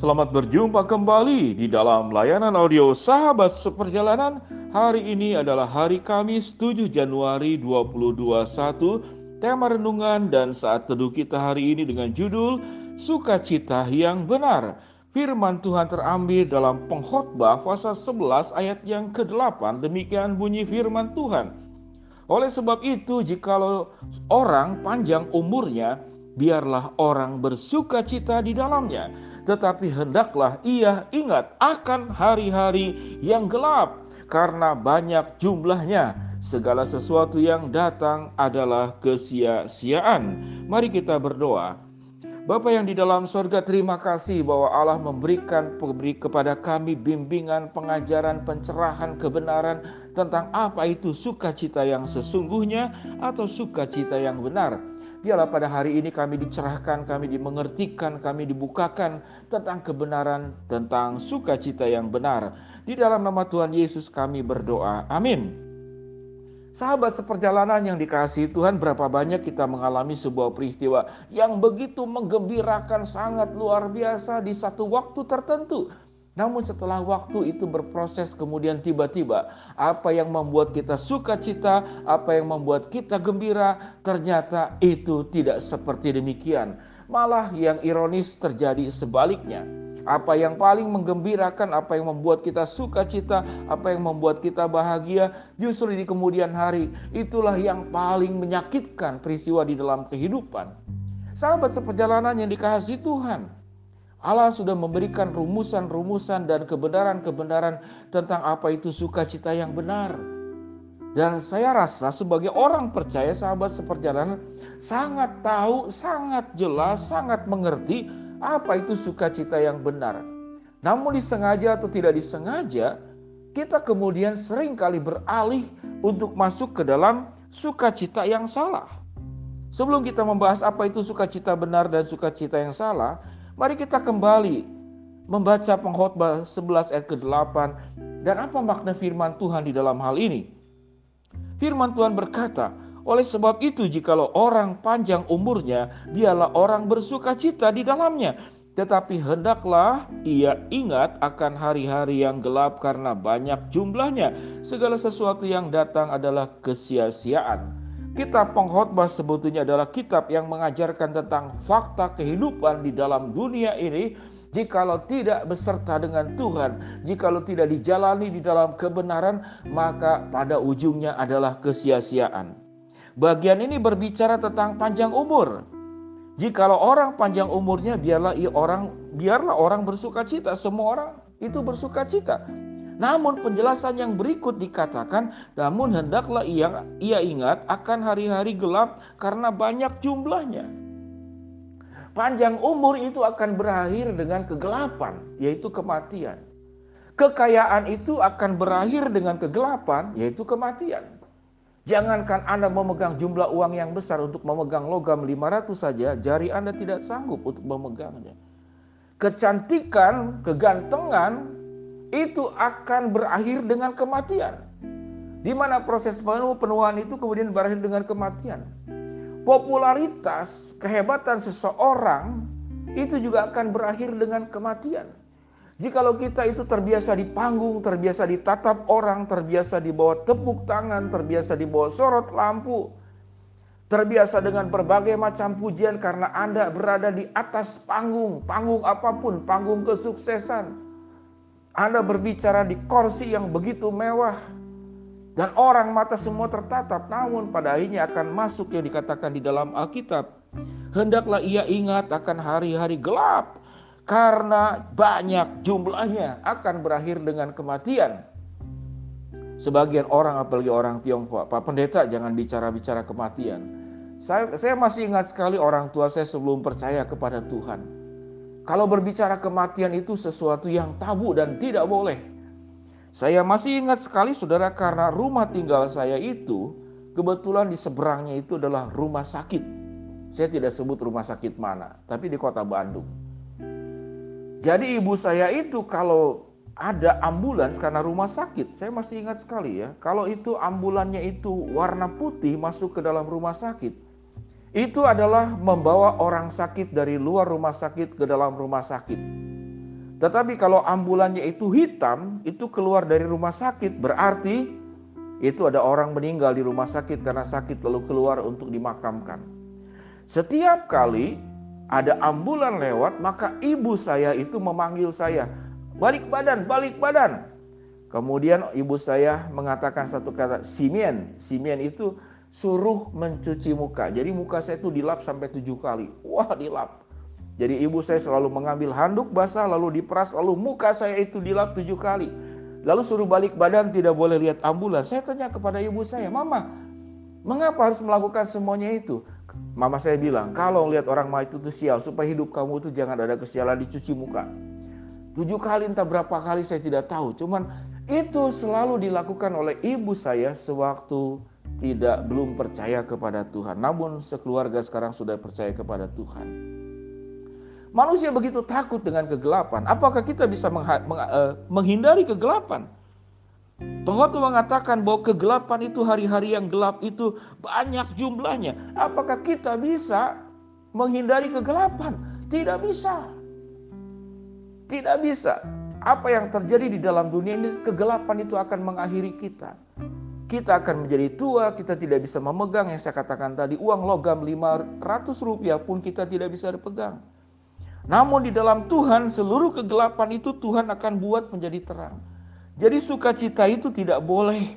Selamat berjumpa kembali di dalam layanan audio Sahabat Seperjalanan. Hari ini adalah hari Kamis 7 Januari 2021. Tema renungan dan saat teduh kita hari ini dengan judul Sukacita yang benar. Firman Tuhan terambil dalam pengkhotbah pasal 11 ayat yang ke-8. Demikian bunyi firman Tuhan. Oleh sebab itu, jikalau orang panjang umurnya, biarlah orang bersuka cita di dalamnya tetapi hendaklah ia ingat akan hari-hari yang gelap karena banyak jumlahnya. Segala sesuatu yang datang adalah kesia-siaan. Mari kita berdoa. Bapa yang di dalam sorga terima kasih bahwa Allah memberikan pemberi kepada kami bimbingan, pengajaran, pencerahan, kebenaran tentang apa itu sukacita yang sesungguhnya atau sukacita yang benar. Biarlah pada hari ini kami dicerahkan, kami dimengertikan, kami dibukakan tentang kebenaran, tentang sukacita yang benar. Di dalam nama Tuhan Yesus kami berdoa. Amin. Sahabat seperjalanan yang dikasihi Tuhan, berapa banyak kita mengalami sebuah peristiwa yang begitu menggembirakan, sangat luar biasa di satu waktu tertentu. Namun setelah waktu itu berproses kemudian tiba-tiba apa yang membuat kita suka cita, apa yang membuat kita gembira, ternyata itu tidak seperti demikian. Malah yang ironis terjadi sebaliknya. Apa yang paling menggembirakan, apa yang membuat kita suka cita, apa yang membuat kita bahagia, justru di kemudian hari itulah yang paling menyakitkan peristiwa di dalam kehidupan. Sahabat seperjalanan yang dikasihi Tuhan, Allah sudah memberikan rumusan-rumusan dan kebenaran-kebenaran tentang apa itu sukacita yang benar. Dan saya rasa sebagai orang percaya sahabat seperjalanan sangat tahu, sangat jelas, sangat mengerti apa itu sukacita yang benar. Namun disengaja atau tidak disengaja, kita kemudian sering kali beralih untuk masuk ke dalam sukacita yang salah. Sebelum kita membahas apa itu sukacita benar dan sukacita yang salah, Mari kita kembali membaca pengkhotbah 11 ayat ke-8 dan apa makna firman Tuhan di dalam hal ini. Firman Tuhan berkata, oleh sebab itu jikalau orang panjang umurnya, biarlah orang bersuka cita di dalamnya. Tetapi hendaklah ia ingat akan hari-hari yang gelap karena banyak jumlahnya. Segala sesuatu yang datang adalah kesia-siaan. Kitab pengkhotbah sebetulnya adalah kitab yang mengajarkan tentang fakta kehidupan di dalam dunia ini. Jikalau tidak beserta dengan Tuhan, jikalau tidak dijalani di dalam kebenaran, maka pada ujungnya adalah kesia-siaan. Bagian ini berbicara tentang panjang umur. Jikalau orang panjang umurnya, biarlah orang biarlah orang bersuka cita. Semua orang itu bersuka cita. Namun penjelasan yang berikut dikatakan, namun hendaklah ia, ia ingat akan hari-hari gelap karena banyak jumlahnya. Panjang umur itu akan berakhir dengan kegelapan, yaitu kematian. Kekayaan itu akan berakhir dengan kegelapan, yaitu kematian. Jangankan Anda memegang jumlah uang yang besar untuk memegang logam 500 saja, jari Anda tidak sanggup untuk memegangnya. Kecantikan, kegantengan, itu akan berakhir dengan kematian. Di mana proses penuh penuhan itu kemudian berakhir dengan kematian. Popularitas, kehebatan seseorang itu juga akan berakhir dengan kematian. Jikalau kita itu terbiasa di panggung, terbiasa ditatap orang, terbiasa dibawa tepuk tangan, terbiasa dibawa sorot lampu, terbiasa dengan berbagai macam pujian karena Anda berada di atas panggung, panggung apa pun, panggung kesuksesan, anda berbicara di kursi yang begitu mewah dan orang mata semua tertatap namun pada akhirnya akan masuk yang dikatakan di dalam Alkitab. Hendaklah ia ingat akan hari-hari gelap karena banyak jumlahnya akan berakhir dengan kematian. Sebagian orang apalagi orang Tionghoa, Pak Pendeta jangan bicara-bicara kematian. Saya, saya masih ingat sekali orang tua saya sebelum percaya kepada Tuhan kalau berbicara kematian itu sesuatu yang tabu dan tidak boleh. Saya masih ingat sekali saudara karena rumah tinggal saya itu kebetulan di seberangnya itu adalah rumah sakit. Saya tidak sebut rumah sakit mana, tapi di kota Bandung. Jadi ibu saya itu kalau ada ambulans karena rumah sakit, saya masih ingat sekali ya. Kalau itu ambulannya itu warna putih masuk ke dalam rumah sakit, itu adalah membawa orang sakit dari luar rumah sakit ke dalam rumah sakit. Tetapi kalau ambulannya itu hitam, itu keluar dari rumah sakit, berarti itu ada orang meninggal di rumah sakit karena sakit lalu keluar untuk dimakamkan. Setiap kali ada ambulan lewat, maka ibu saya itu memanggil saya, balik badan, balik badan. Kemudian ibu saya mengatakan satu kata, Simien. Simien itu suruh mencuci muka. Jadi muka saya itu dilap sampai tujuh kali. Wah dilap. Jadi ibu saya selalu mengambil handuk basah lalu diperas lalu muka saya itu dilap tujuh kali. Lalu suruh balik badan tidak boleh lihat ambulans. Saya tanya kepada ibu saya, Mama, mengapa harus melakukan semuanya itu? Mama saya bilang, kalau lihat orang mati itu sial, supaya hidup kamu itu jangan ada kesialan dicuci muka. Tujuh kali entah berapa kali saya tidak tahu. Cuman itu selalu dilakukan oleh ibu saya sewaktu tidak belum percaya kepada Tuhan. Namun sekeluarga sekarang sudah percaya kepada Tuhan. Manusia begitu takut dengan kegelapan. Apakah kita bisa eh, menghindari kegelapan? Tuhan mengatakan bahwa kegelapan itu hari-hari yang gelap itu banyak jumlahnya. Apakah kita bisa menghindari kegelapan? Tidak bisa. Tidak bisa. Apa yang terjadi di dalam dunia ini, kegelapan itu akan mengakhiri kita. Kita akan menjadi tua, kita tidak bisa memegang yang saya katakan tadi, uang logam 500 rupiah pun kita tidak bisa dipegang. Namun di dalam Tuhan seluruh kegelapan itu Tuhan akan buat menjadi terang. Jadi sukacita itu tidak boleh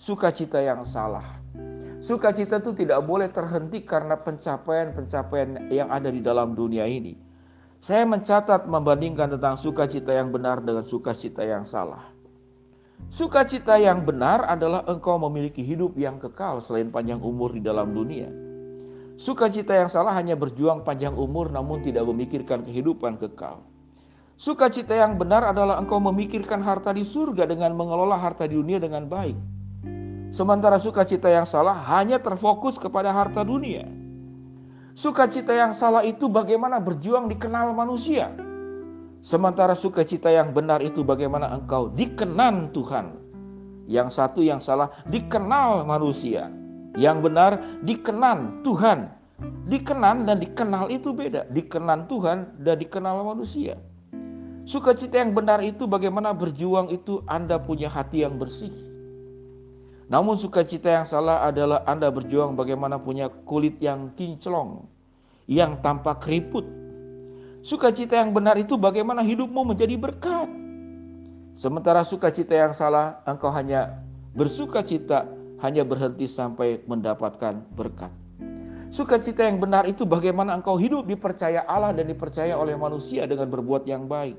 sukacita yang salah. Sukacita itu tidak boleh terhenti karena pencapaian-pencapaian yang ada di dalam dunia ini. Saya mencatat membandingkan tentang sukacita yang benar dengan sukacita yang salah. Sukacita yang benar adalah engkau memiliki hidup yang kekal selain panjang umur di dalam dunia. Sukacita yang salah hanya berjuang panjang umur namun tidak memikirkan kehidupan kekal. Sukacita yang benar adalah engkau memikirkan harta di surga dengan mengelola harta di dunia dengan baik. Sementara sukacita yang salah hanya terfokus kepada harta dunia. Sukacita yang salah itu bagaimana berjuang dikenal manusia. Sementara sukacita yang benar itu bagaimana engkau dikenan Tuhan. Yang satu yang salah dikenal manusia. Yang benar dikenan Tuhan. Dikenan dan dikenal itu beda. Dikenan Tuhan dan dikenal manusia. Sukacita yang benar itu bagaimana berjuang itu Anda punya hati yang bersih. Namun sukacita yang salah adalah Anda berjuang bagaimana punya kulit yang kinclong, yang tanpa keriput. Sukacita yang benar itu bagaimana hidupmu menjadi berkat. Sementara sukacita yang salah, engkau hanya bersukacita hanya berhenti sampai mendapatkan berkat. Sukacita yang benar itu bagaimana engkau hidup dipercaya Allah dan dipercaya oleh manusia dengan berbuat yang baik.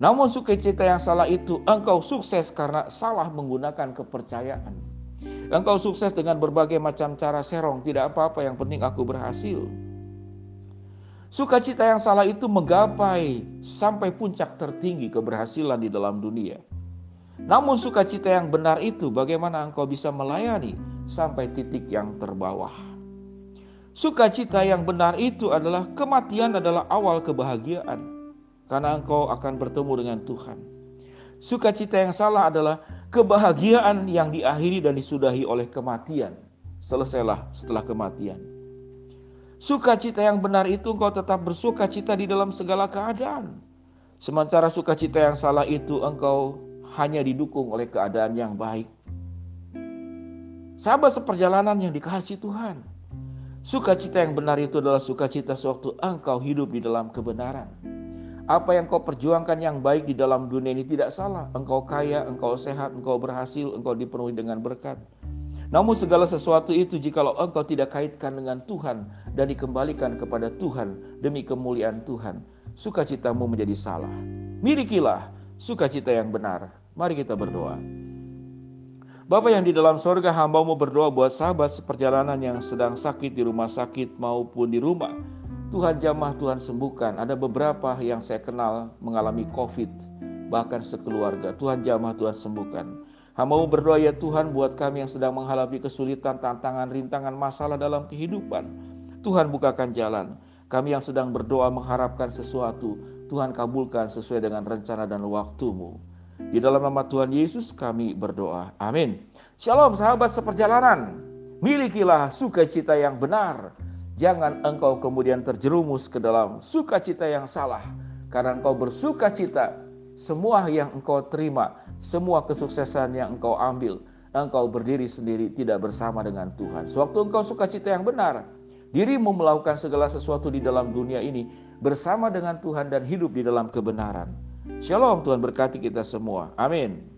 Namun sukacita yang salah itu engkau sukses karena salah menggunakan kepercayaan. Engkau sukses dengan berbagai macam cara serong, tidak apa-apa yang penting aku berhasil. Sukacita yang salah itu menggapai sampai puncak tertinggi keberhasilan di dalam dunia. Namun sukacita yang benar itu bagaimana engkau bisa melayani sampai titik yang terbawah. Sukacita yang benar itu adalah kematian adalah awal kebahagiaan. Karena engkau akan bertemu dengan Tuhan. Sukacita yang salah adalah kebahagiaan yang diakhiri dan disudahi oleh kematian. Selesailah setelah kematian. Sukacita yang benar itu engkau tetap bersukacita di dalam segala keadaan. Sementara sukacita yang salah itu engkau hanya didukung oleh keadaan yang baik. Sahabat seperjalanan yang dikasih Tuhan. Sukacita yang benar itu adalah sukacita sewaktu engkau hidup di dalam kebenaran. Apa yang kau perjuangkan yang baik di dalam dunia ini tidak salah. Engkau kaya, engkau sehat, engkau berhasil, engkau dipenuhi dengan berkat. Namun segala sesuatu itu jikalau engkau tidak kaitkan dengan Tuhan dan dikembalikan kepada Tuhan demi kemuliaan Tuhan, sukacitamu menjadi salah. Milikilah sukacita yang benar Mari kita berdoa. Bapak yang di dalam sorga hambamu berdoa buat sahabat seperjalanan yang sedang sakit di rumah sakit maupun di rumah. Tuhan jamah, Tuhan sembuhkan. Ada beberapa yang saya kenal mengalami COVID, bahkan sekeluarga. Tuhan jamah, Tuhan sembuhkan. Hambamu berdoa ya Tuhan buat kami yang sedang menghadapi kesulitan, tantangan, rintangan, masalah dalam kehidupan. Tuhan bukakan jalan. Kami yang sedang berdoa mengharapkan sesuatu, Tuhan kabulkan sesuai dengan rencana dan waktumu. Di dalam nama Tuhan Yesus kami berdoa. Amin. Shalom sahabat seperjalanan. Milikilah sukacita yang benar. Jangan engkau kemudian terjerumus ke dalam sukacita yang salah. Karena engkau bersuka cita, semua yang engkau terima, semua kesuksesan yang engkau ambil, engkau berdiri sendiri tidak bersama dengan Tuhan. Sewaktu engkau sukacita yang benar, dirimu melakukan segala sesuatu di dalam dunia ini bersama dengan Tuhan dan hidup di dalam kebenaran. Shalom Tuhan berkati kita semua. Amin.